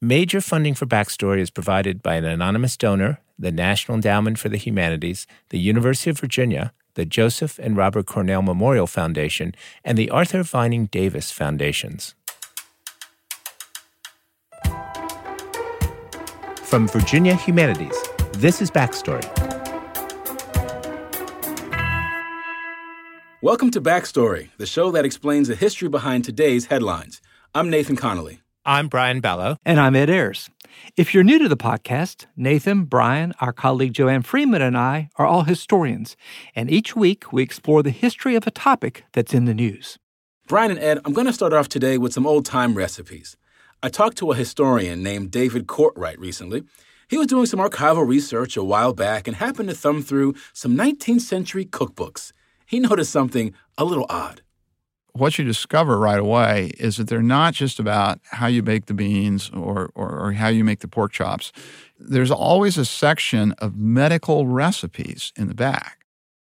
Major funding for Backstory is provided by an anonymous donor, the National Endowment for the Humanities, the University of Virginia, the Joseph and Robert Cornell Memorial Foundation, and the Arthur Vining Davis Foundations. From Virginia Humanities, this is Backstory. Welcome to Backstory, the show that explains the history behind today's headlines. I'm Nathan Connolly. I'm Brian Balogh. And I'm Ed Ayers. If you're new to the podcast, Nathan, Brian, our colleague Joanne Freeman, and I are all historians. And each week we explore the history of a topic that's in the news. Brian and Ed, I'm going to start off today with some old time recipes. I talked to a historian named David Courtwright recently. He was doing some archival research a while back and happened to thumb through some 19th century cookbooks. He noticed something a little odd what you discover right away is that they're not just about how you bake the beans or, or, or, how you make the pork chops. There's always a section of medical recipes in the back.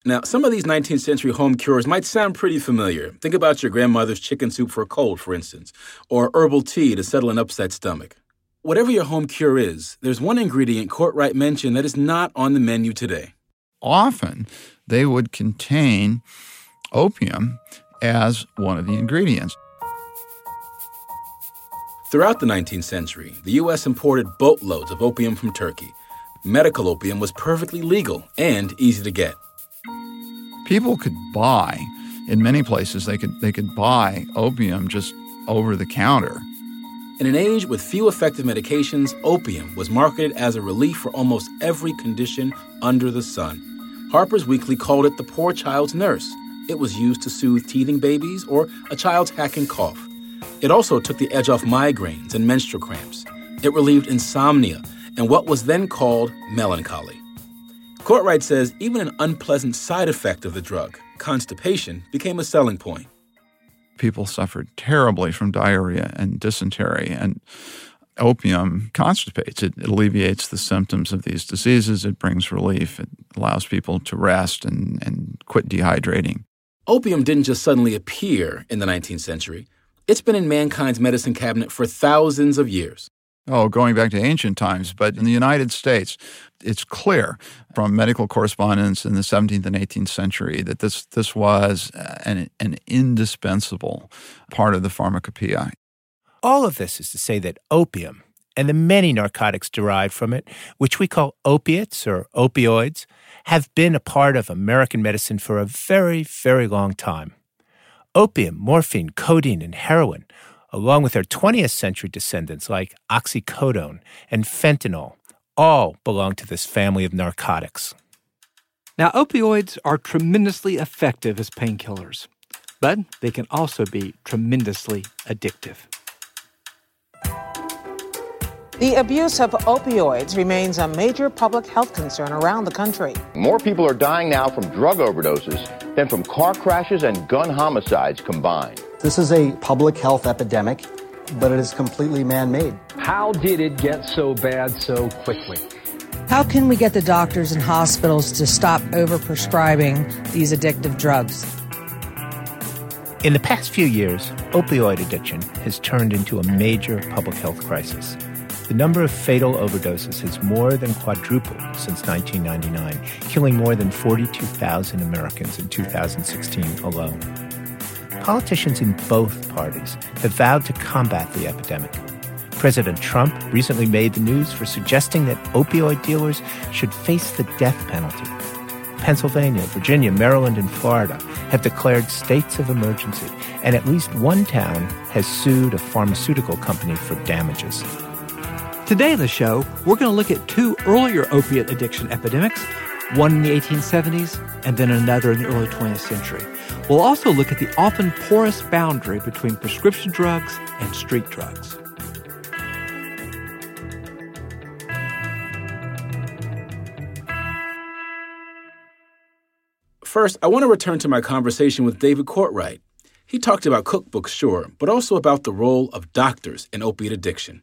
Now, some of these 19th century home cures might sound pretty familiar. Think about your grandmother's chicken soup for a cold, for instance, or herbal tea to settle an upset stomach. Whatever your home cure is, there's one ingredient Courtwright mentioned that is not on the menu today. Often, they would contain opium as one of the ingredients. Throughout the 19th century, the U.S. imported boatloads of opium from Turkey. Medical opium was perfectly legal and easy to get. People could buy, in many places, they could, they could buy opium just over the counter. In an age with few effective medications, opium was marketed as a relief for almost every condition under the sun. Harper's Weekly called it the poor child's nurse it was used to soothe teething babies or a child's hacking cough. It also took the edge off migraines and menstrual cramps. It relieved insomnia and what was then called melancholy. Courtwright says even an unpleasant side effect of the drug, constipation, became a selling point. People suffered terribly from diarrhea and dysentery, and opium constipates. It, alleviates the symptoms of these diseases. It brings relief. It allows people to rest and, and quit dehydrating. Opium didn't just suddenly appear in the 19th century. It's been in mankind's medicine cabinet for thousands of years. Oh, going back to ancient times, but in the United States, it's clear from medical correspondence in the 17th and 18th century that this, this was an, an indispensable part of the pharmacopoeia. All of this is to say that opium and the many narcotics derived from it, which we call opiates or opioids, have been a part of American medicine for a very, very long time. Opium, morphine, codeine, and heroin, along with their 20th century descendants like oxycodone and fentanyl, all belong to this family of narcotics. Now, opioids are tremendously effective as painkillers, but they can also be tremendously addictive. The abuse of opioids remains a major public health concern around the country. More people are dying now from drug overdoses than from car crashes and gun homicides combined. This is a public health epidemic, but it is completely man made. How did it get so bad so quickly? How can we get the doctors and hospitals to stop overprescribing these addictive drugs? In the past few years, opioid addiction has turned into a major public health crisis. The number of fatal overdoses has more than quadrupled since 1999, killing more than 42,000 Americans in 2016 alone. Politicians in both parties have vowed to combat the epidemic. President Trump recently made the news for suggesting that opioid dealers should face the death penalty. Pennsylvania, Virginia, Maryland, and Florida have declared states of emergency, and at least one town has sued a pharmaceutical company for damages. Today on the show, we're going to look at two earlier opiate addiction epidemics, one in the 1870s and then another in the early 20th century. We'll also look at the often porous boundary between prescription drugs and street drugs. First, I want to return to my conversation with David Courtwright. He talked about cookbooks, sure, but also about the role of doctors in opiate addiction.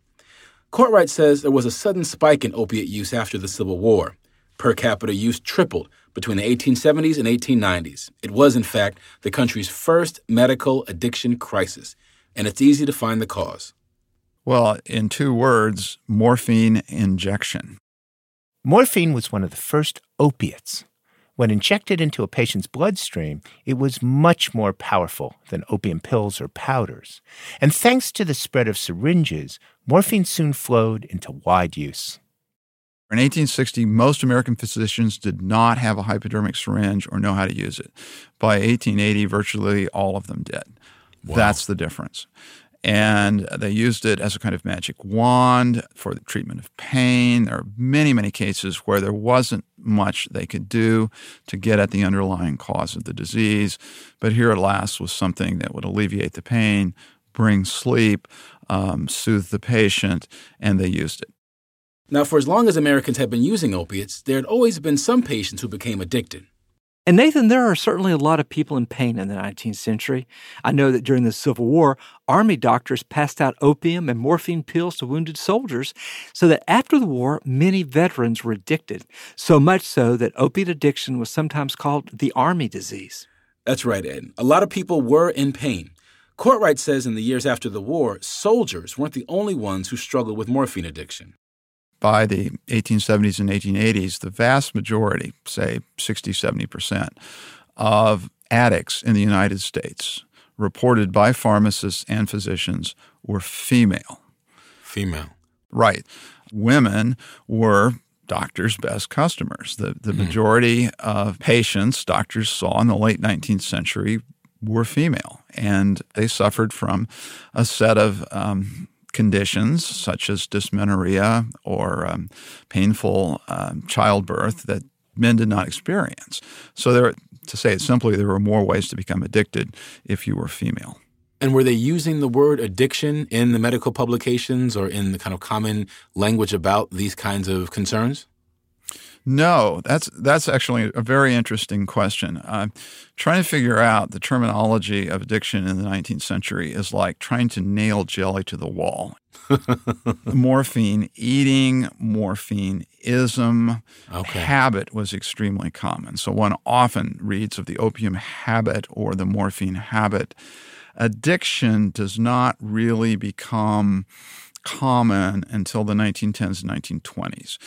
Courtwright says there was a sudden spike in opiate use after the Civil War. Per capita use tripled between the 1870s and 1890s. It was, in fact, the country's first medical addiction crisis, and it's easy to find the cause. Well, in two words, morphine injection. Morphine was one of the first opiates. When injected into a patient's bloodstream, it was much more powerful than opium pills or powders. And thanks to the spread of syringes, morphine soon flowed into wide use. In 1860, most American physicians did not have a hypodermic syringe or know how to use it. By 1880, virtually all of them did. Wow. That's the difference and they used it as a kind of magic wand for the treatment of pain. There are many, many cases where there wasn't much they could do to get at the underlying cause of the disease. But here at last was something that would alleviate the pain, bring sleep, um, soothe the patient, and they used it. Now, for as long as Americans had been using opiates, there had always been some patients who became addicted. And Nathan, there are certainly a lot of people in pain in the 19th century. I know that during the Civil War, Army doctors passed out opium and morphine pills to wounded soldiers, so that after the war, many veterans were addicted, so much so that opiate addiction was sometimes called the Army disease. That's right, Ed. A lot of people were in pain. Courtwright says in the years after the war, soldiers weren't the only ones who struggled with morphine addiction by the 1870s and 1880s, the vast majority, say 60, 70%, of addicts in the United States, reported by pharmacists and physicians, were female. Female. Right. Women were doctors' best customers. The, the mm. majority of patients doctors saw in the late 19th century were female, and they suffered from a set of um, conditions such as dysmenorrhea or um, painful um, childbirth that men did not experience. So there, to say it simply, there were more ways to become addicted if you were female. And were they using the word addiction in the medical publications or in the kind of common language about these kinds of concerns? No, that's that's actually a very interesting question. Uh, trying to figure out the terminology of addiction in the 19th century is like trying to nail jelly to the wall. morphine, eating, morphine ism, okay. habit was extremely common. So one often reads of the opium habit or the morphine habit. Addiction does not really become common until the 1910s and 1920s.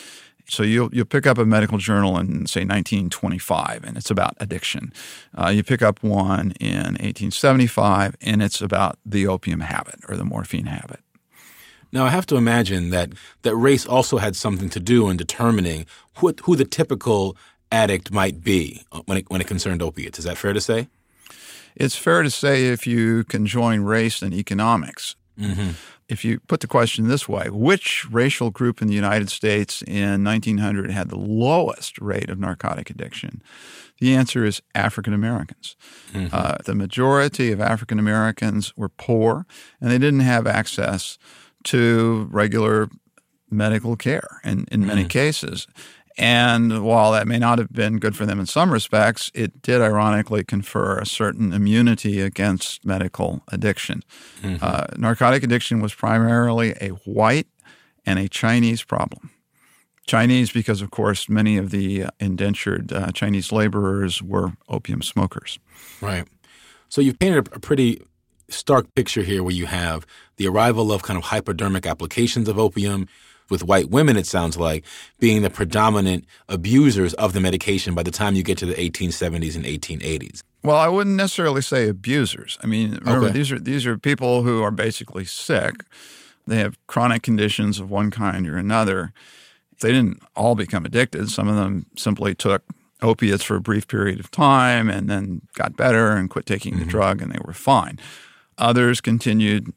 So you'll you'll pick up a medical journal in say 1925, and it's about addiction. Uh, you pick up one in 1875, and it's about the opium habit or the morphine habit. Now I have to imagine that that race also had something to do in determining who, who the typical addict might be uh, when it, when it concerned opiates. Is that fair to say? It's fair to say if you can join race and economics. Mm-hmm if you put the question this way, which racial group in the United States in 1900 had the lowest rate of narcotic addiction? The answer is African Americans. Mm-hmm. Uh, the majority of African Americans were poor and they didn't have access to regular medical care in, in many mm. cases. And while that may not have been good for them in some respects, it did ironically confer a certain immunity against medical addiction. Mm-hmm. Uh, narcotic addiction was primarily a white and a Chinese problem. Chinese, because of course many of the indentured uh, Chinese laborers were opium smokers. Right. So you've painted a pretty stark picture here where you have the arrival of kind of hypodermic applications of opium with white women, it sounds like, being the predominant abusers of the medication by the time you get to the 1870s and 1880s. Well, I wouldn't necessarily say abusers. I mean, remember okay. these are these are people who are basically sick. They have chronic conditions of one kind or another. They didn't all become addicted. Some of them simply took opiates for a brief period of time and then got better and quit taking mm-hmm. the drug and they were fine. Others continued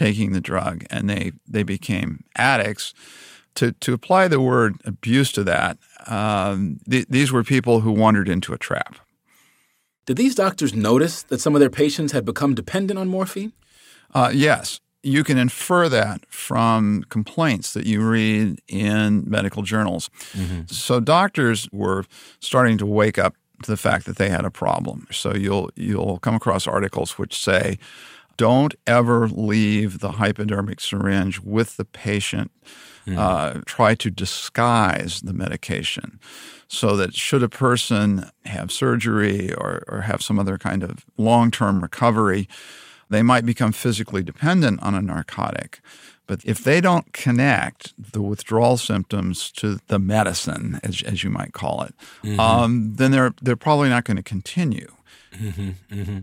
taking the drug and they, they became addicts. To, to apply the word abuse to that, um, th- these were people who wandered into a trap. Did these doctors notice that some of their patients had become dependent on morphine? Uh, yes. You can infer that from complaints that you read in medical journals. Mm-hmm. So doctors were starting to wake up to the fact that they had a problem. So you'll you'll come across articles which say don't ever leave the hypodermic syringe with the patient. Mm. Uh, try to disguise the medication so that should a person have surgery or, or have some other kind of long term recovery, they might become physically dependent on a narcotic. But if they don't connect the withdrawal symptoms to the medicine, as, as you might call it, mm-hmm. um, then they're they're probably not going to continue. Mm-hmm, mm-hmm.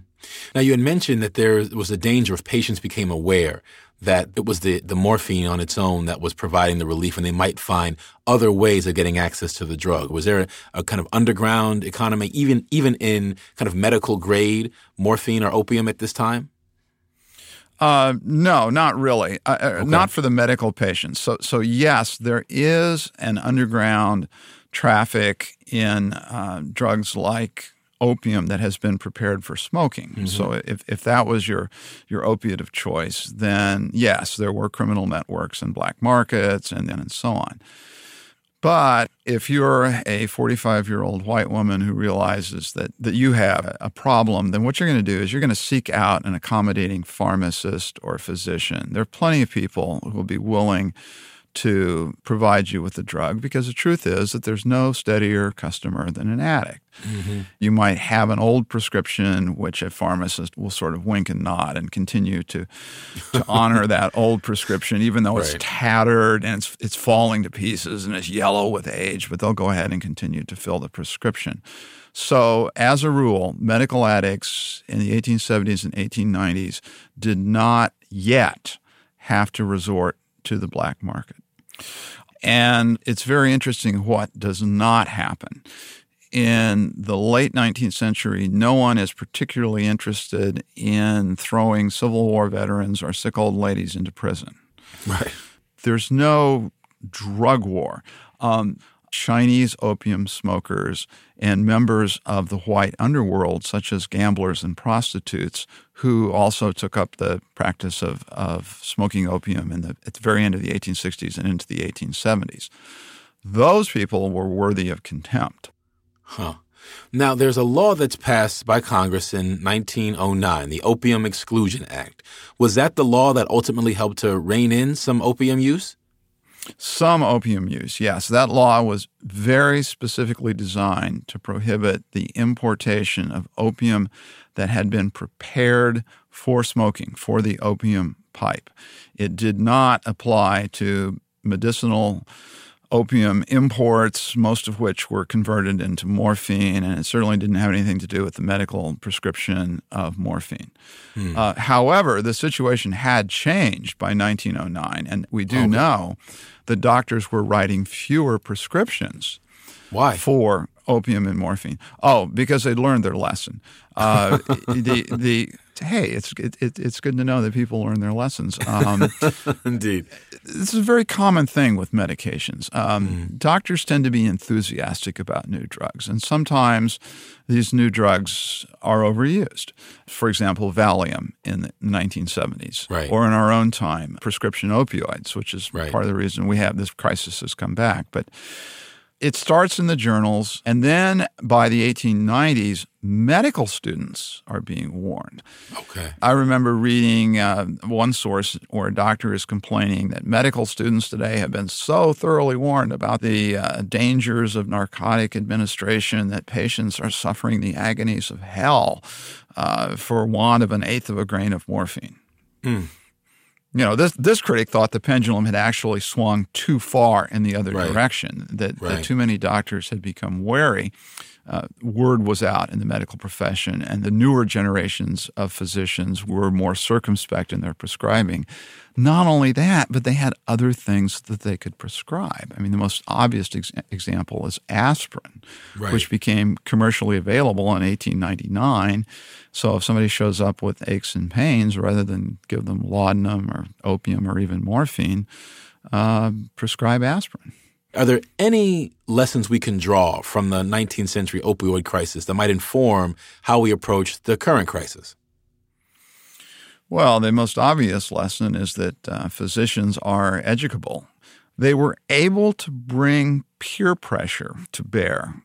Now, you had mentioned that there was a danger if patients became aware that it was the, the morphine on its own that was providing the relief and they might find other ways of getting access to the drug. Was there a, a kind of underground economy, even, even in kind of medical grade morphine or opium at this time? Uh, no, not really. Uh, uh okay. Not for the medical patients. So, so yes, there is an underground traffic in uh, drugs like opium that has been prepared for smoking. Mm-hmm. So if, if that was your your opiate of choice, then yes, there were criminal networks and black markets and then and so on. But if you're a 45 year old white woman who realizes that, that you have a problem, then what you're going to do is you're going to seek out an accommodating pharmacist or physician. There are plenty of people who will be willing to provide you with the drug because the truth is that there's no steadier customer than an addict. Mm-hmm. You might have an old prescription, which a pharmacist will sort of wink and nod and continue to to honor that old prescription, even though right. it's tattered and it's it's falling to pieces and it's yellow with age. But they'll go ahead and continue to fill the prescription. So, as a rule, medical addicts in the 1870s and 1890s did not yet have to resort to the black market. And it's very interesting what does not happen. In the late 19th century, no one is particularly interested in throwing Civil War veterans or sick old ladies into prison. Right. There's no drug war. Um, Chinese opium smokers and members of the white underworld, such as gamblers and prostitutes, who also took up the practice of, of smoking opium in the, at the very end of the 1860s and into the 1870s. Those people were worthy of contempt. Huh. Now, there's a law that's passed by Congress in 1909, the Opium Exclusion Act. Was that the law that ultimately helped to rein in some opium use? Some opium use, yes. That law was very specifically designed to prohibit the importation of opium that had been prepared for smoking, for the opium pipe. It did not apply to medicinal opium imports, most of which were converted into morphine, and it certainly didn't have anything to do with the medical prescription of morphine. Hmm. Uh, however, the situation had changed by 1909, and we do okay. know that doctors were writing fewer prescriptions. Why? For opium and morphine. Oh, because they learned their lesson. Uh, the the hey, it's it, it's good to know that people learn their lessons. Um, Indeed, this is a very common thing with medications. Um, mm. Doctors tend to be enthusiastic about new drugs, and sometimes these new drugs are overused. For example, Valium in the 1970s, right. or in our own time, prescription opioids, which is right. part of the reason we have this crisis has come back, but it starts in the journals, and then by the 1890s, medical students are being warned. Okay. I remember reading uh, one source where a doctor is complaining that medical students today have been so thoroughly warned about the uh, dangers of narcotic administration that patients are suffering the agonies of hell uh, for want of an eighth of a grain of morphine. Mm you know, this this critic thought the pendulum had actually swung too far in the other right. direction. That, right. that, too many doctors had become wary. Uh, word was out in the medical profession, and the newer generations of physicians were more circumspect in their prescribing. Not only that, but they had other things that they could prescribe. I mean, the most obvious ex- example is aspirin, right. which became commercially available in 1899 so if somebody shows up with aches and pains, rather than give them laudanum or opium or even morphine, uh, prescribe aspirin. Are there any lessons we can draw from the 19th century opioid crisis that might inform how we approach the current crisis? Well, the most obvious lesson is that uh, physicians are educable. They were able to bring peer pressure to bear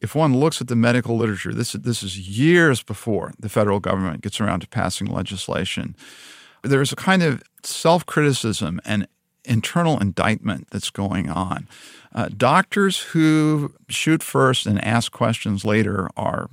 if one looks at the medical literature, this, this is years before the federal government gets around to passing legislation. There's a kind of self criticism and internal indictment that's going on. Uh, doctors who shoot first and ask questions later are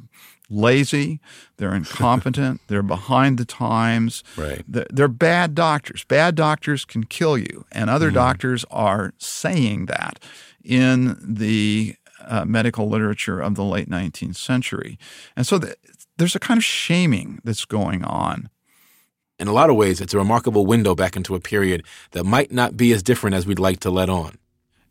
lazy, they're incompetent, they're behind the times. Right. They're, they're bad doctors. Bad doctors can kill you, and other mm-hmm. doctors are saying that in the uh, medical literature of the late 19th century. And so the, there's a kind of shaming that's going on. In a lot of ways, it's a remarkable window back into a period that might not be as different as we'd like to let on.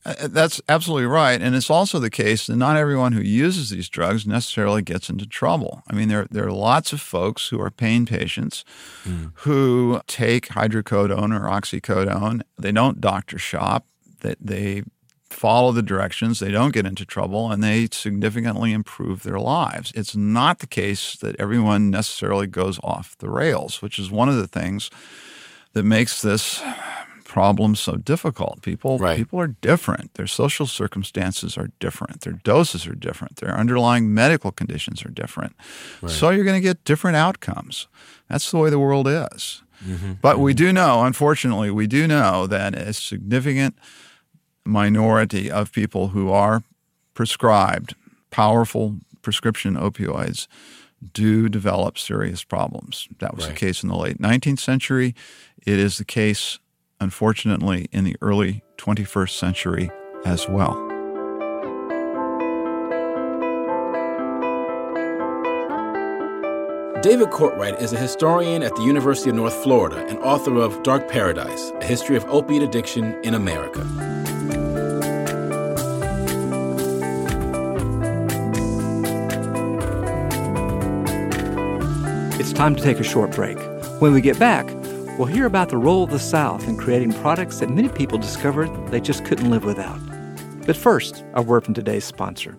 Uh, uh, that's absolutely right. And it's also the case that not everyone who uses these drugs necessarily gets into trouble. I mean, there, there are lots of folks who are pain patients mm. who take hydrocodone or oxycodone. They don't doctor shop. That they, they follow the directions, they don't get into trouble, and they significantly improve their lives. It's not the case that everyone necessarily goes off the rails, which is one of the things that makes this problem so difficult. People right. people are different. Their social circumstances are different. Their doses are different. Their underlying medical conditions are different. Right. So you're going to get different outcomes. That's the way the world is. Mm-hmm. But mm-hmm. we do know, unfortunately, we do know that a significant minority of people who are prescribed powerful prescription opioids do develop serious problems. That was right. the case in the late 19th century. It is the case, unfortunately, in the early 21st century as well. David Courtwright is a historian at the University of North Florida and author of Dark Paradise A History of Opiate Addiction in America. Time to take a short break. When we get back, we'll hear about the role of the South in creating products that many people discovered they just couldn't live without. But first, a word from today's sponsor.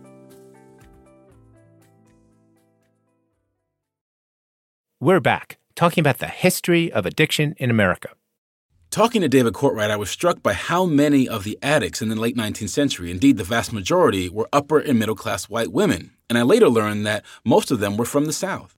We're back, talking about the history of addiction in America. Talking to David Courtwright, I was struck by how many of the addicts in the late 19th century, indeed the vast majority, were upper and middle class white women. And I later learned that most of them were from the South.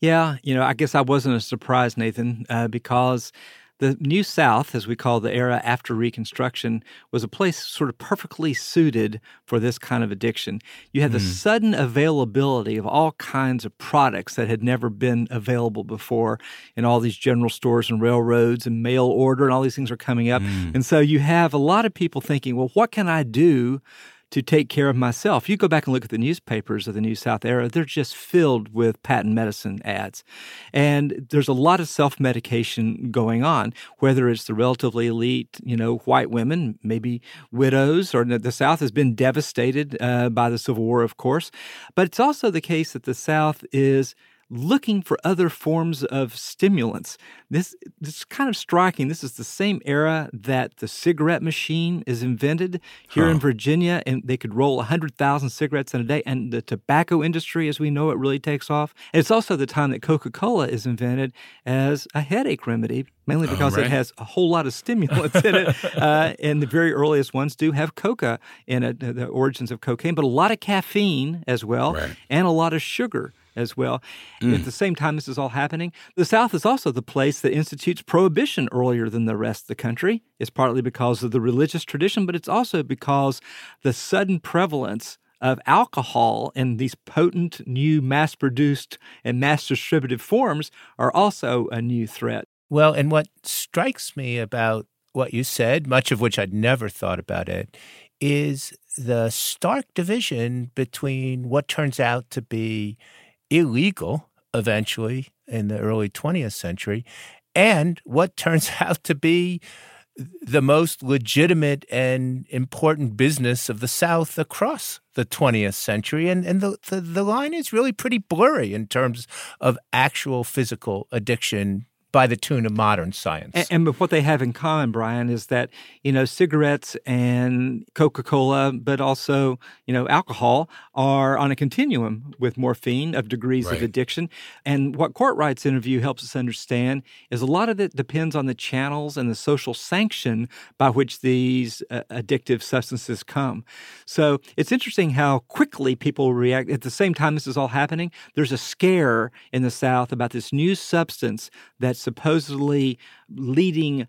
Yeah, you know, I guess I wasn't a surprise, Nathan, uh, because the New South, as we call the era after Reconstruction, was a place sort of perfectly suited for this kind of addiction. You had mm. the sudden availability of all kinds of products that had never been available before in all these general stores and railroads and mail order, and all these things are coming up. Mm. And so you have a lot of people thinking, well, what can I do? To take care of myself. You go back and look at the newspapers of the New South era, they're just filled with patent medicine ads. And there's a lot of self medication going on, whether it's the relatively elite, you know, white women, maybe widows, or the South has been devastated uh, by the Civil War, of course. But it's also the case that the South is looking for other forms of stimulants. This, this is kind of striking. This is the same era that the cigarette machine is invented here huh. in Virginia, and they could roll 100,000 cigarettes in a day. And the tobacco industry, as we know it, really takes off. And it's also the time that Coca Cola is invented as a headache remedy, mainly because right. it has a whole lot of stimulants in it. Uh, and the very earliest ones do have coca in it, the origins of cocaine, but a lot of caffeine as well, right. and a lot of sugar as well. Mm. At the same time, this is all happening. The South is also the place that institutes prohibition earlier than the rest of the country. It's partly because of the religious tradition, but it's also because the sudden prevalence of alcohol in these potent, new, mass produced, and mass distributed forms are also a new threat. Well, and what strikes me about what you said, much of which I'd never thought about it, is the stark division between what turns out to be illegal eventually in the early 20th century and what turns out to be the most legitimate and important business of the South across the 20th century. And, and the, the, the line is really pretty blurry in terms of actual physical addiction by the tune of modern science. And, and, what they have in common, Brian, is that you know cigarettes and Coca Cola, but also you know alcohol, are on a continuum with morphine of degrees right. of addiction. And what Courtwright's interview helps us understand is a lot of it depends on the channels and the social sanction by which these uh, addictive substances come. So it's interesting how quickly people react. At the same time, this is all happening. There's a scare in the South about this new substance that supposedly leading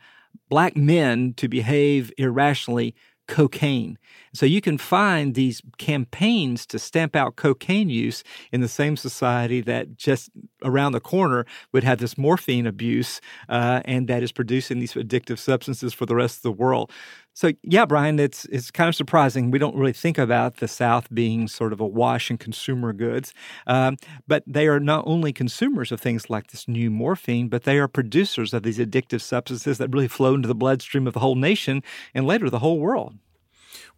black men to behave irrationally cocaine. So you can find these campaigns to stamp out cocaine use in the same society that just around the corner would have this morphine abuse uh, and that is producing these addictive substances for the rest of the world. So yeah, Brian, it's it's kind of surprising. We don't really think about the South being sort of a wash in consumer goods, um, but they are not only consumers of things like this new morphine, but they are producers of these addictive substances that really flow into the bloodstream of the whole nation and later the whole world.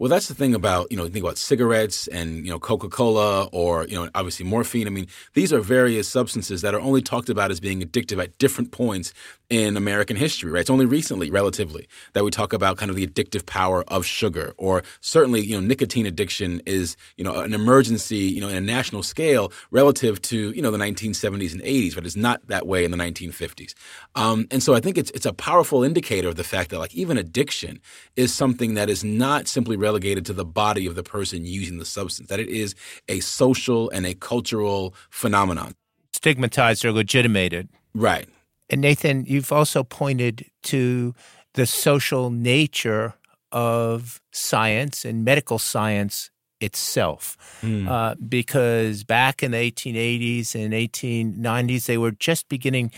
Well, that's the thing about, you know, think about cigarettes and, you know, Coca Cola or, you know, obviously morphine. I mean, these are various substances that are only talked about as being addictive at different points in American history, right? It's only recently, relatively, that we talk about kind of the addictive power of sugar, or certainly, you know, nicotine addiction is, you know, an emergency, you know, in a national scale relative to, you know, the 1970s and 80s, but it's not that way in the 1950s. Um, and so I think it's it's a powerful indicator of the fact that like even addiction is something that is not simply relegated to the body of the person using the substance, that it is a social and a cultural phenomenon. Stigmatized or legitimated. Right. And Nathan, you've also pointed to the social nature of science and medical science itself. Mm. Uh, because back in the 1880s and 1890s, they were just beginning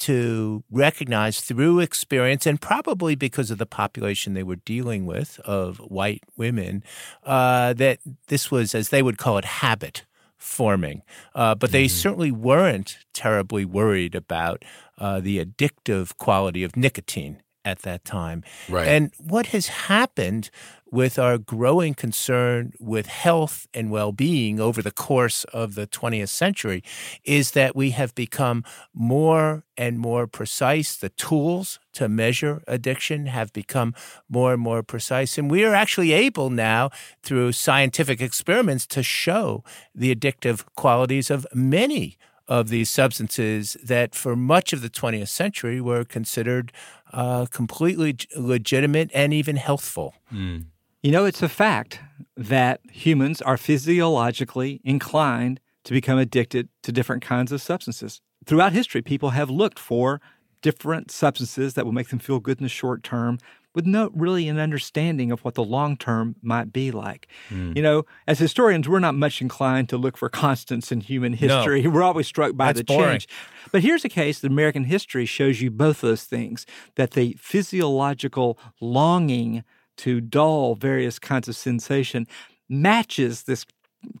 to recognize through experience and probably because of the population they were dealing with of white women uh, that this was, as they would call it, habit forming. Uh, but they mm-hmm. certainly weren't terribly worried about uh, the addictive quality of nicotine at that time. Right. And what has happened with our growing concern with health and well being over the course of the 20th century is that we have become more and more precise. The tools to measure addiction have become more and more precise. And we are actually able now, through scientific experiments, to show the addictive qualities of many of these substances that for much of the 20th century were considered uh, completely legitimate and even healthful. Mm. You know, it's a fact that humans are physiologically inclined to become addicted to different kinds of substances. Throughout history, people have looked for different substances that will make them feel good in the short term with no really an understanding of what the long term might be like. Mm. You know, as historians, we're not much inclined to look for constants in human history. No. We're always struck by That's the boring. change. But here's a case that American history shows you both those things that the physiological longing to dull various kinds of sensation matches this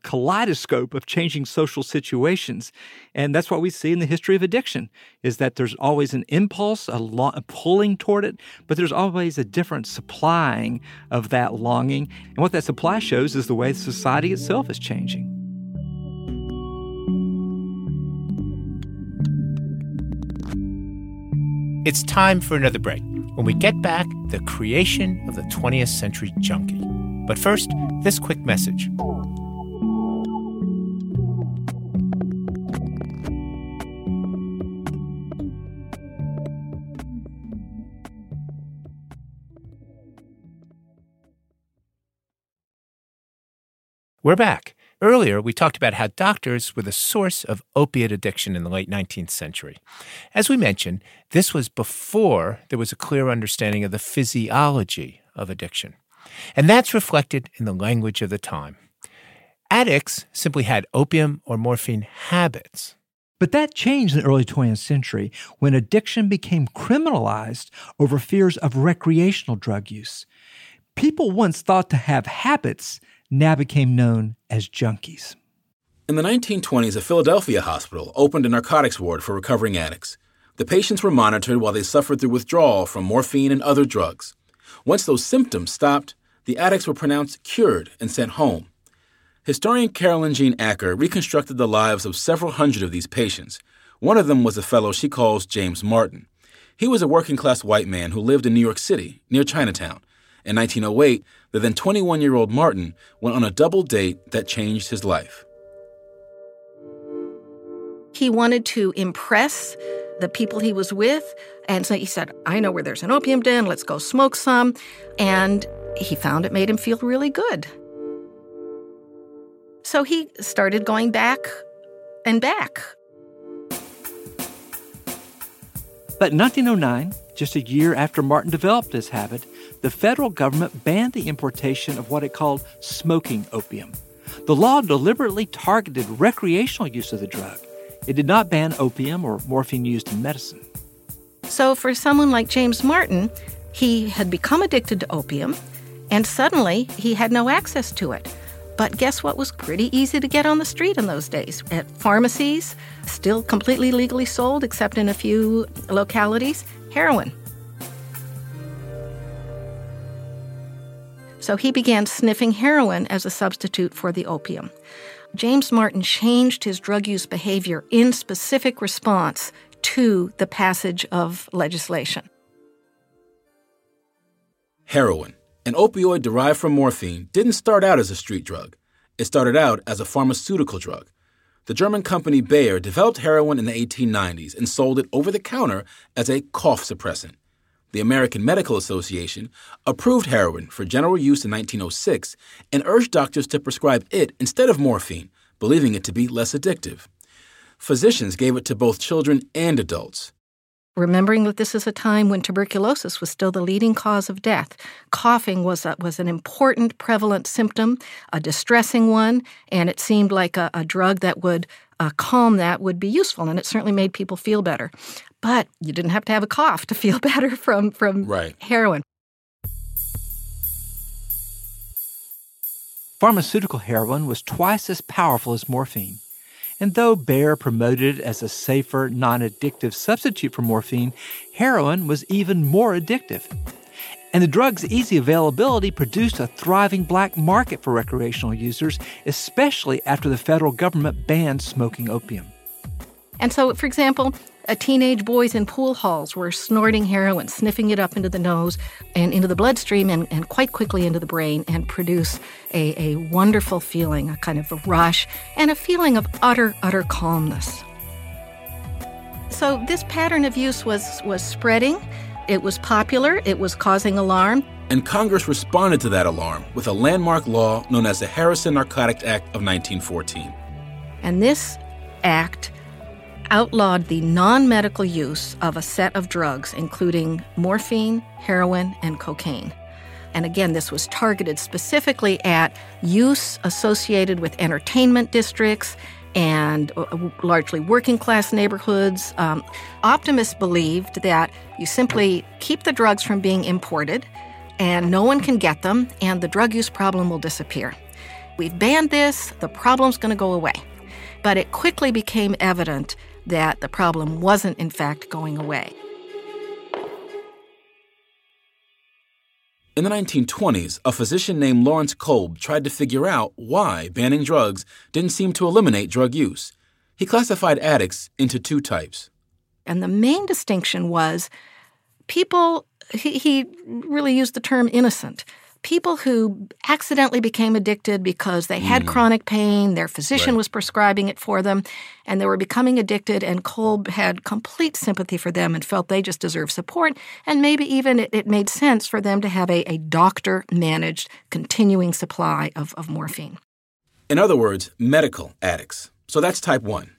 kaleidoscope of changing social situations and that's what we see in the history of addiction is that there's always an impulse a, lo- a, pulling toward it but there's always a different supplying of that longing and what that supply shows is the way society itself is changing it's time for another break when we get back the creation of the 20th century junkie. But first, this quick message. We're back. Earlier, we talked about how doctors were the source of opiate addiction in the late 19th century. As we mentioned, this was before there was a clear understanding of the physiology of addiction. And that's reflected in the language of the time. Addicts simply had opium or morphine habits. But that changed in the early 20th century when addiction became criminalized over fears of recreational drug use. People once thought to have habits now became known as junkies. In the 1920s, a Philadelphia hospital opened a narcotics ward for recovering addicts. The patients were monitored while they suffered through withdrawal from morphine and other drugs. Once those symptoms stopped, the addicts were pronounced cured and sent home. Historian Carolyn Jean Acker reconstructed the lives of several hundred of these patients. One of them was a fellow she calls James Martin. He was a working class white man who lived in New York City, near Chinatown. In 1908, the then 21 year old Martin went on a double date that changed his life. He wanted to impress the people he was with, and so he said, I know where there's an opium den, let's go smoke some. And he found it made him feel really good. So he started going back and back. But in 1909, just a year after Martin developed this habit, the federal government banned the importation of what it called smoking opium. The law deliberately targeted recreational use of the drug. It did not ban opium or morphine used in medicine. So, for someone like James Martin, he had become addicted to opium, and suddenly he had no access to it. But guess what was pretty easy to get on the street in those days? At pharmacies, still completely legally sold, except in a few localities, heroin. So he began sniffing heroin as a substitute for the opium. James Martin changed his drug use behavior in specific response to the passage of legislation. Heroin, an opioid derived from morphine, didn't start out as a street drug. It started out as a pharmaceutical drug. The German company Bayer developed heroin in the 1890s and sold it over the counter as a cough suppressant. The American Medical Association approved heroin for general use in 1906 and urged doctors to prescribe it instead of morphine, believing it to be less addictive. Physicians gave it to both children and adults. Remembering that this is a time when tuberculosis was still the leading cause of death, coughing was a, was an important prevalent symptom, a distressing one, and it seemed like a, a drug that would uh, calm that would be useful, and it certainly made people feel better. But you didn't have to have a cough to feel better from from right. heroin. Pharmaceutical heroin was twice as powerful as morphine. And though Bayer promoted it as a safer, non addictive substitute for morphine, heroin was even more addictive. And the drug's easy availability produced a thriving black market for recreational users, especially after the federal government banned smoking opium. And so, for example, uh, teenage boys in pool halls were snorting heroin, sniffing it up into the nose and into the bloodstream and, and quite quickly into the brain and produce a, a wonderful feeling, a kind of a rush, and a feeling of utter, utter calmness. So this pattern of use was, was spreading. It was popular. It was causing alarm. And Congress responded to that alarm with a landmark law known as the Harrison Narcotic Act of 1914. And this act outlawed the non medical use of a set of drugs, including morphine, heroin, and cocaine. And again, this was targeted specifically at use associated with entertainment districts and uh, largely working class neighborhoods. Um, optimists believed that you simply keep the drugs from being imported and no one can get them, and the drug use problem will disappear. We've banned this, the problem's going to go away. But it quickly became evident that the problem wasn't, in fact, going away. In the 1920s, a physician named Lawrence Kolb tried to figure out why banning drugs didn't seem to eliminate drug use. He classified addicts into two types. And the main distinction was people, he, he really used the term innocent people who accidentally became addicted because they had mm. chronic pain, their physician right. was prescribing it for them, and they were becoming addicted. And Kolb had complete sympathy for them and felt they just deserved support. And maybe even it, it made sense for them to have a, a doctor managed continuing supply of, of morphine. In other words, medical addicts. So that's type 1.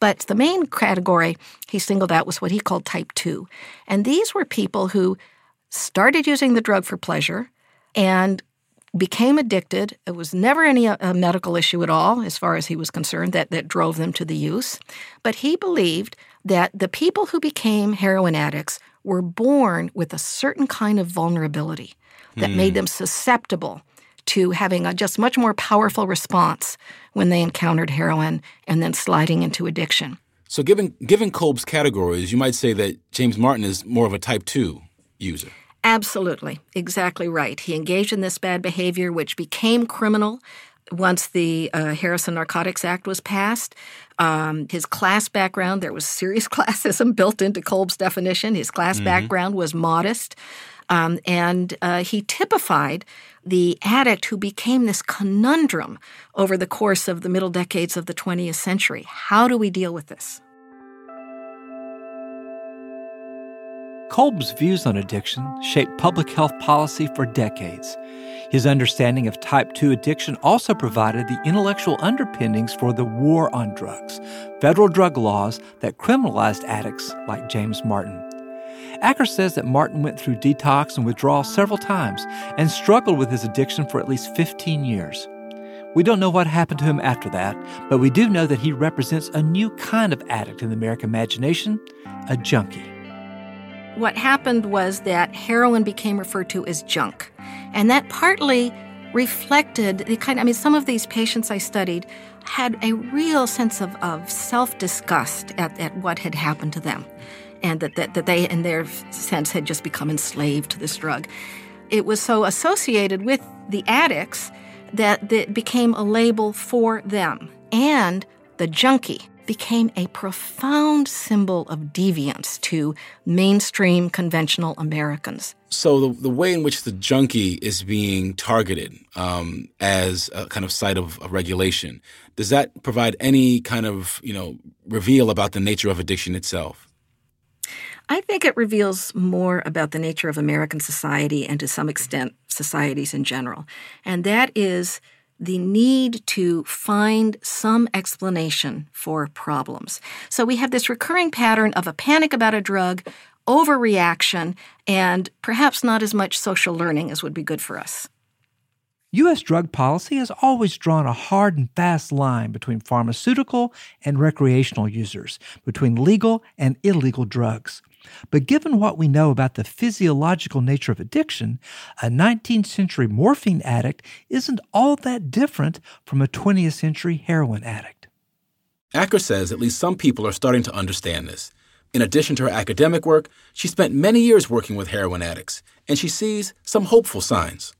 But the main category he singled out was what he called type 2. And these were people who started using the drug for pleasure and became addicted. It was never any a uh, medical issue at all, as far as he was concerned, that, that drove them to the use. But he believed that the people who became heroin addicts were born with a certain kind of vulnerability that hmm. made them susceptible to having a just much more powerful response when they encountered heroin and then sliding into addiction. So, given given Kolb's categories, you might say that James Martin is more of a type two user. Absolutely, exactly right. He engaged in this bad behavior, which became criminal once the uh, Harrison Narcotics Act was passed. Um, his class background, there was serious classism built into Kolb's definition. His class mm-hmm. background was modest. Um, and uh, he typified the addict who became this conundrum over the course of the middle decades of the 20th century. How do we deal with this? Kolb's views on addiction shaped public health policy for decades. His understanding of type 2 addiction also provided the intellectual underpinnings for the war on drugs, federal drug laws that criminalized addicts like James Martin. Acker says that Martin went through detox and withdrawal several times and struggled with his addiction for at least 15 years. We don't know what happened to him after that, but we do know that he represents a new kind of addict in the American imagination a junkie. What happened was that heroin became referred to as junk. And that partly reflected the kind I mean, some of these patients I studied had a real sense of, of self disgust at, at what had happened to them. And that, that, that they, in their sense, had just become enslaved to this drug. It was so associated with the addicts that it became a label for them. And the junkie became a profound symbol of deviance to mainstream conventional Americans. So, the, the way in which the junkie is being targeted um, as a kind of site of, of regulation, does that provide any kind of, you know, reveal about the nature of addiction itself? I think it reveals more about the nature of American society and to some extent societies in general. And that is the need to find some explanation for problems. So we have this recurring pattern of a panic about a drug, overreaction, and perhaps not as much social learning as would be good for us. U.S. drug policy has always drawn a hard and fast line between pharmaceutical and recreational users, between legal and illegal drugs. But given what we know about the physiological nature of addiction, a 19th century morphine addict isn't all that different from a 20th century heroin addict. Acker says at least some people are starting to understand this. In addition to her academic work, she spent many years working with heroin addicts, and she sees some hopeful signs.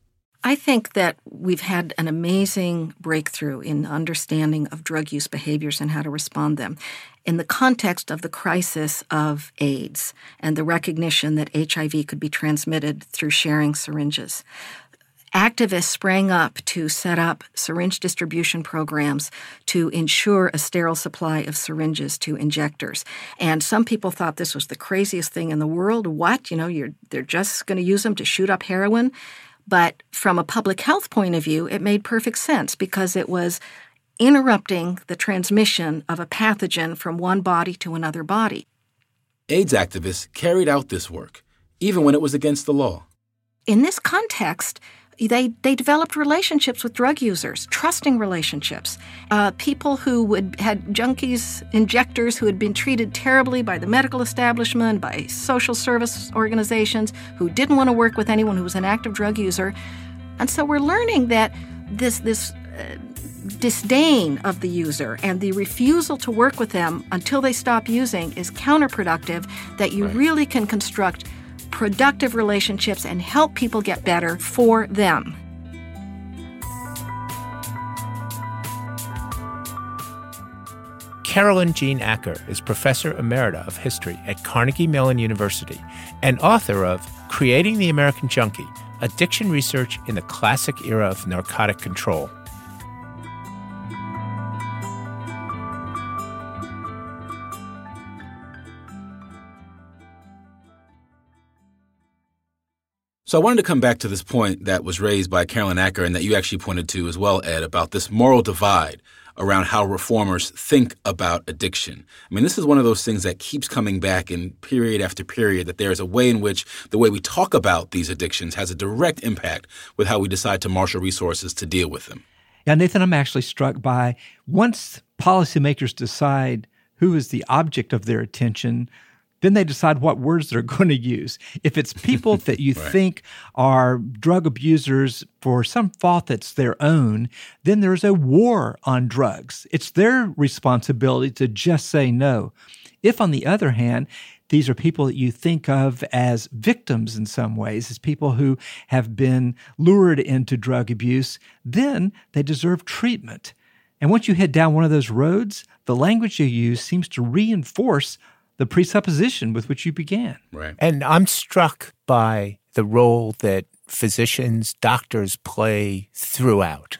I think that we've had an amazing breakthrough in understanding of drug use behaviors and how to respond them in the context of the crisis of AIDS and the recognition that HIV could be transmitted through sharing syringes. Activists sprang up to set up syringe distribution programs to ensure a sterile supply of syringes to injectors. And some people thought this was the craziest thing in the world. What? You know, they're just going to use them to shoot up heroin? But from a public health point of view, it made perfect sense because it was interrupting the transmission of a pathogen from one body to another body. AIDS activists carried out this work, even when it was against the law. In this context, they, they developed relationships with drug users, trusting relationships. Uh, people who would, had junkies, injectors who had been treated terribly by the medical establishment, by social service organizations, who didn't want to work with anyone who was an active drug user. And so we're learning that this, this uh, disdain of the user and the refusal to work with them until they stop using is counterproductive, that you right. really can construct productive relationships and help people get better for them. Carolyn Jean Acker is professor emerita of history at Carnegie Mellon University and author of Creating the American Junkie Addiction Research in the Classic Era of Narcotic Control. So I wanted to come back to this point that was raised by Carolyn Acker and that you actually pointed to as well, Ed, about this moral divide around how reformers think about addiction. I mean, this is one of those things that keeps coming back in period after period that there is a way in which the way we talk about these addictions has a direct impact with how we decide to marshal resources to deal with them. Yeah, Nathan, I'm actually struck by once policymakers decide who is the object of their attention, then they decide what words they're going to use. If it's people that you right. think are drug abusers for some fault that's their own, then there's a war on drugs. It's their responsibility to just say no. If, on the other hand, these are people that you think of as victims in some ways, as people who have been lured into drug abuse, then they deserve treatment. And once you head down one of those roads, the language you use seems to reinforce the presupposition with which you began. Right. And I'm struck by the role that physicians, doctors play throughout,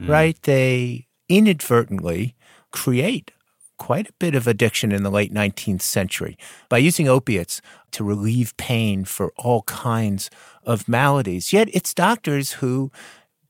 mm. right? They inadvertently create quite a bit of addiction in the late 19th century by using opiates to relieve pain for all kinds of maladies. Yet it's doctors who,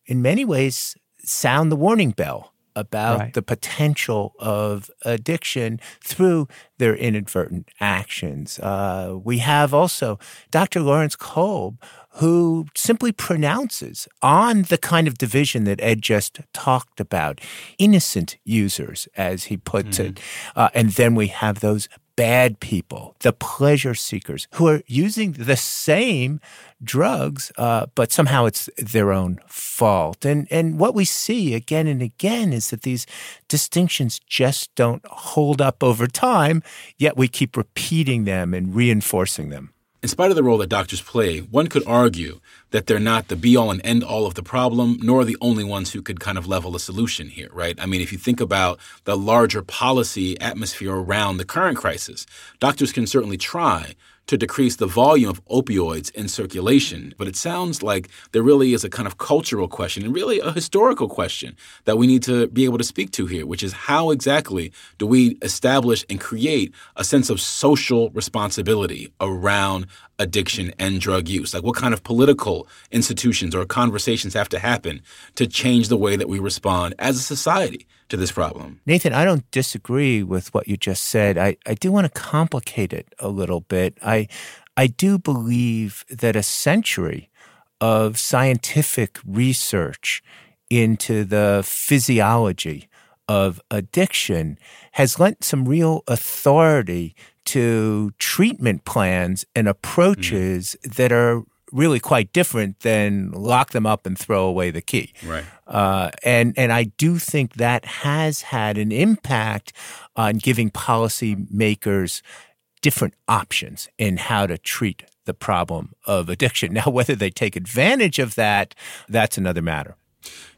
in many ways, sound the warning bell about Right. the potential of addiction through their inadvertent actions. Uh, we have also Dr. Lawrence Kolb, who simply pronounces on the kind of division that Ed just talked about innocent users, as he puts it. Uh, and then we have those bad people, the pleasure seekers, who are using the same drugs, uh, but somehow it's their own fault. And and what we see again and again is that these distinctions just don't hold up over time. Yet we keep repeating them and reinforcing them. In spite of the role that doctors play, one could argue that they're not the be all and end all of the problem, nor the only ones who could kind of level a solution here, right? I mean, if you think about the larger policy atmosphere around the current crisis, doctors can certainly try to decrease the volume of opioids in circulation. But it sounds like there really is a kind of cultural question and really a historical question that we need to be able to speak to here, which is how exactly do we establish and create a sense of social responsibility around addiction and drug use? Like what kind of political institutions or conversations have to happen to change the way that we respond as a society to this problem? Nathan, I don't disagree with what you just said. I, I do want to complicate it a little bit. I I do believe that a century of scientific research into the physiology of addiction has lent some real authority to treatment plans and approaches that are really quite different than lock them up and throw away the key. Right. Uh, and and I do think that has had an impact on giving policymakers different options in how to treat the problem of addiction. Now, whether they take advantage of that, that's another matter.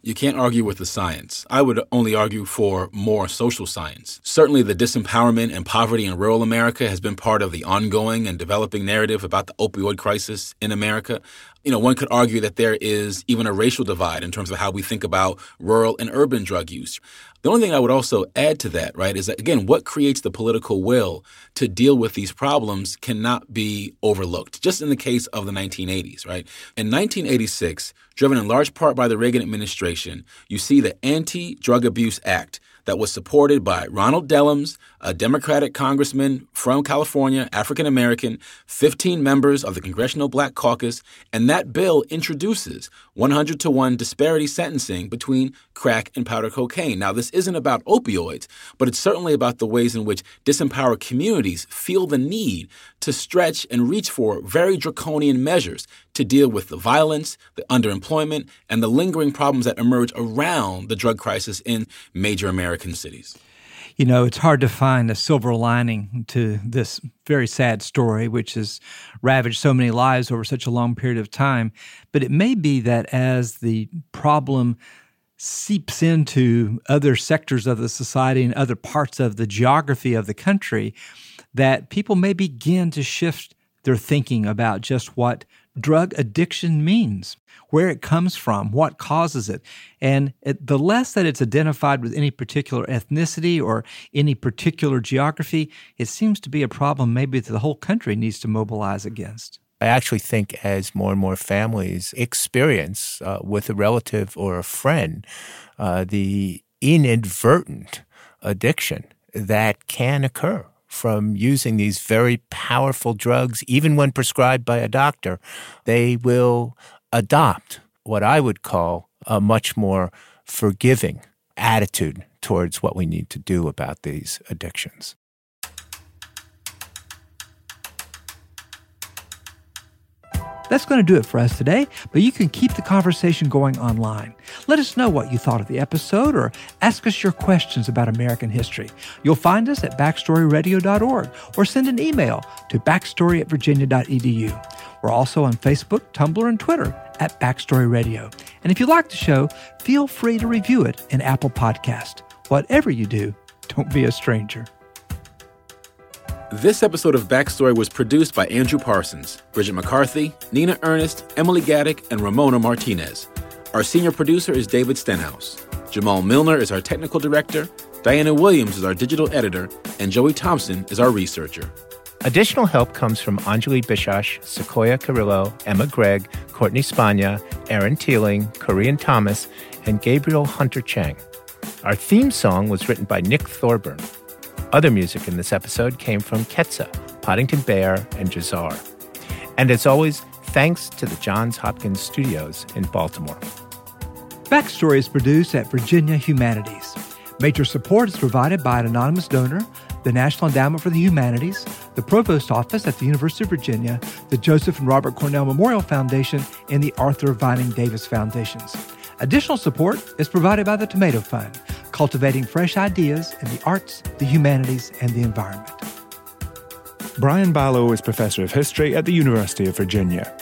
You can't argue with the science. I would only argue for more social science. Certainly, the disempowerment and poverty in rural America has been part of the ongoing and developing narrative about the opioid crisis in America. You know, one could argue that there is even a racial divide in terms of how we think about rural and urban drug use. The only thing I would also add to that, right, is that again, what creates the political will to deal with these problems cannot be overlooked. Just in the case of the 1980s, right? In 1986, driven in large part by the Reagan administration, you see the Anti Drug Abuse Act that was supported by Ronald Dellums, a Democratic congressman from California, African American, 15 members of the Congressional Black Caucus, and that bill introduces 100 to 1 disparity sentencing between crack and powder cocaine. Now, this isn't about opioids, but it's certainly about the ways in which disempowered communities feel the need to stretch and reach for very draconian measures to deal with the violence, the underemployment, and the lingering problems that emerge around the drug crisis in major American cities. You know, it's hard to find a silver lining to this very sad story, which has ravaged so many lives over such a long period of time. But it may be that as the problem seeps into other sectors of the society and other parts of the geography of the country, that people may begin to shift their thinking about just what drug addiction means, where it comes from, what causes it. And it, the less that it's identified with any particular ethnicity or any particular geography, it seems to be a problem maybe that the whole country needs to mobilize against. I actually think as more and more families experience uh, with a relative or a friend uh, the inadvertent addiction that can occur from using these very powerful drugs, even when prescribed by a doctor, they will adopt what I would call a much more forgiving attitude towards what we need to do about these addictions. That's going to do it for us today, but you can keep the conversation going online. Let us know what you thought of the episode or ask us your questions about American history. You'll find us at backstoryradio.org or send an email to backstory at virginia.edu. We're also on Facebook, Tumblr, and Twitter at Backstory Radio. And if you like the show, feel free to review it in Apple Podcast. Whatever you do, don't be a stranger. This episode of Backstory was produced by Andrew Parsons, Bridget McCarthy, Nina Earnest, Emily Gadek, and Ramona Martinez. Our senior producer is David Stenhouse. Jamal Milner is our technical director, Diana Williams is our digital editor, and Joey Thompson is our researcher. Additional help comes from Anjali Bishash, Sequoia Carrillo, Emma Gregg, Courtney Spagna, Aaron Teeling, Korean Thomas, and Gabriel Hunter Chang. Our theme song was written by Nick Thorburn. Other music in this episode came from Ketsa, Poddington Bear, and Jazar. And as always, thanks to the Johns Hopkins Studios in Baltimore. Backstory is produced at Virginia Humanities. Major support is provided by an anonymous donor, the National Endowment for the Humanities, the Provost Office at the University of Virginia, the Joseph and Robert Cornell Memorial Foundation, and the Arthur Vining Davis Foundations. Additional support is provided by the Tomato Fund, cultivating fresh ideas in the arts, the humanities, and the environment. Brian Balogh is Professor of History at the University of Virginia.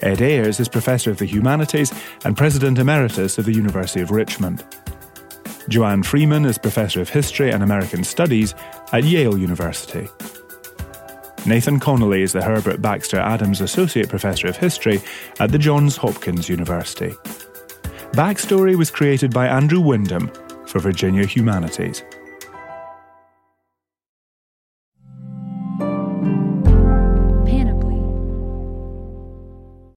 Ed Ayers is Professor of the Humanities and President Emeritus of the University of Richmond. Joanne Freeman is Professor of History and American Studies at Yale University. Nathan Connolly is the Herbert Baxter Adams Associate Professor of History at the Johns Hopkins University. Backstory was created by Andrew Wyndham for Virginia Humanities.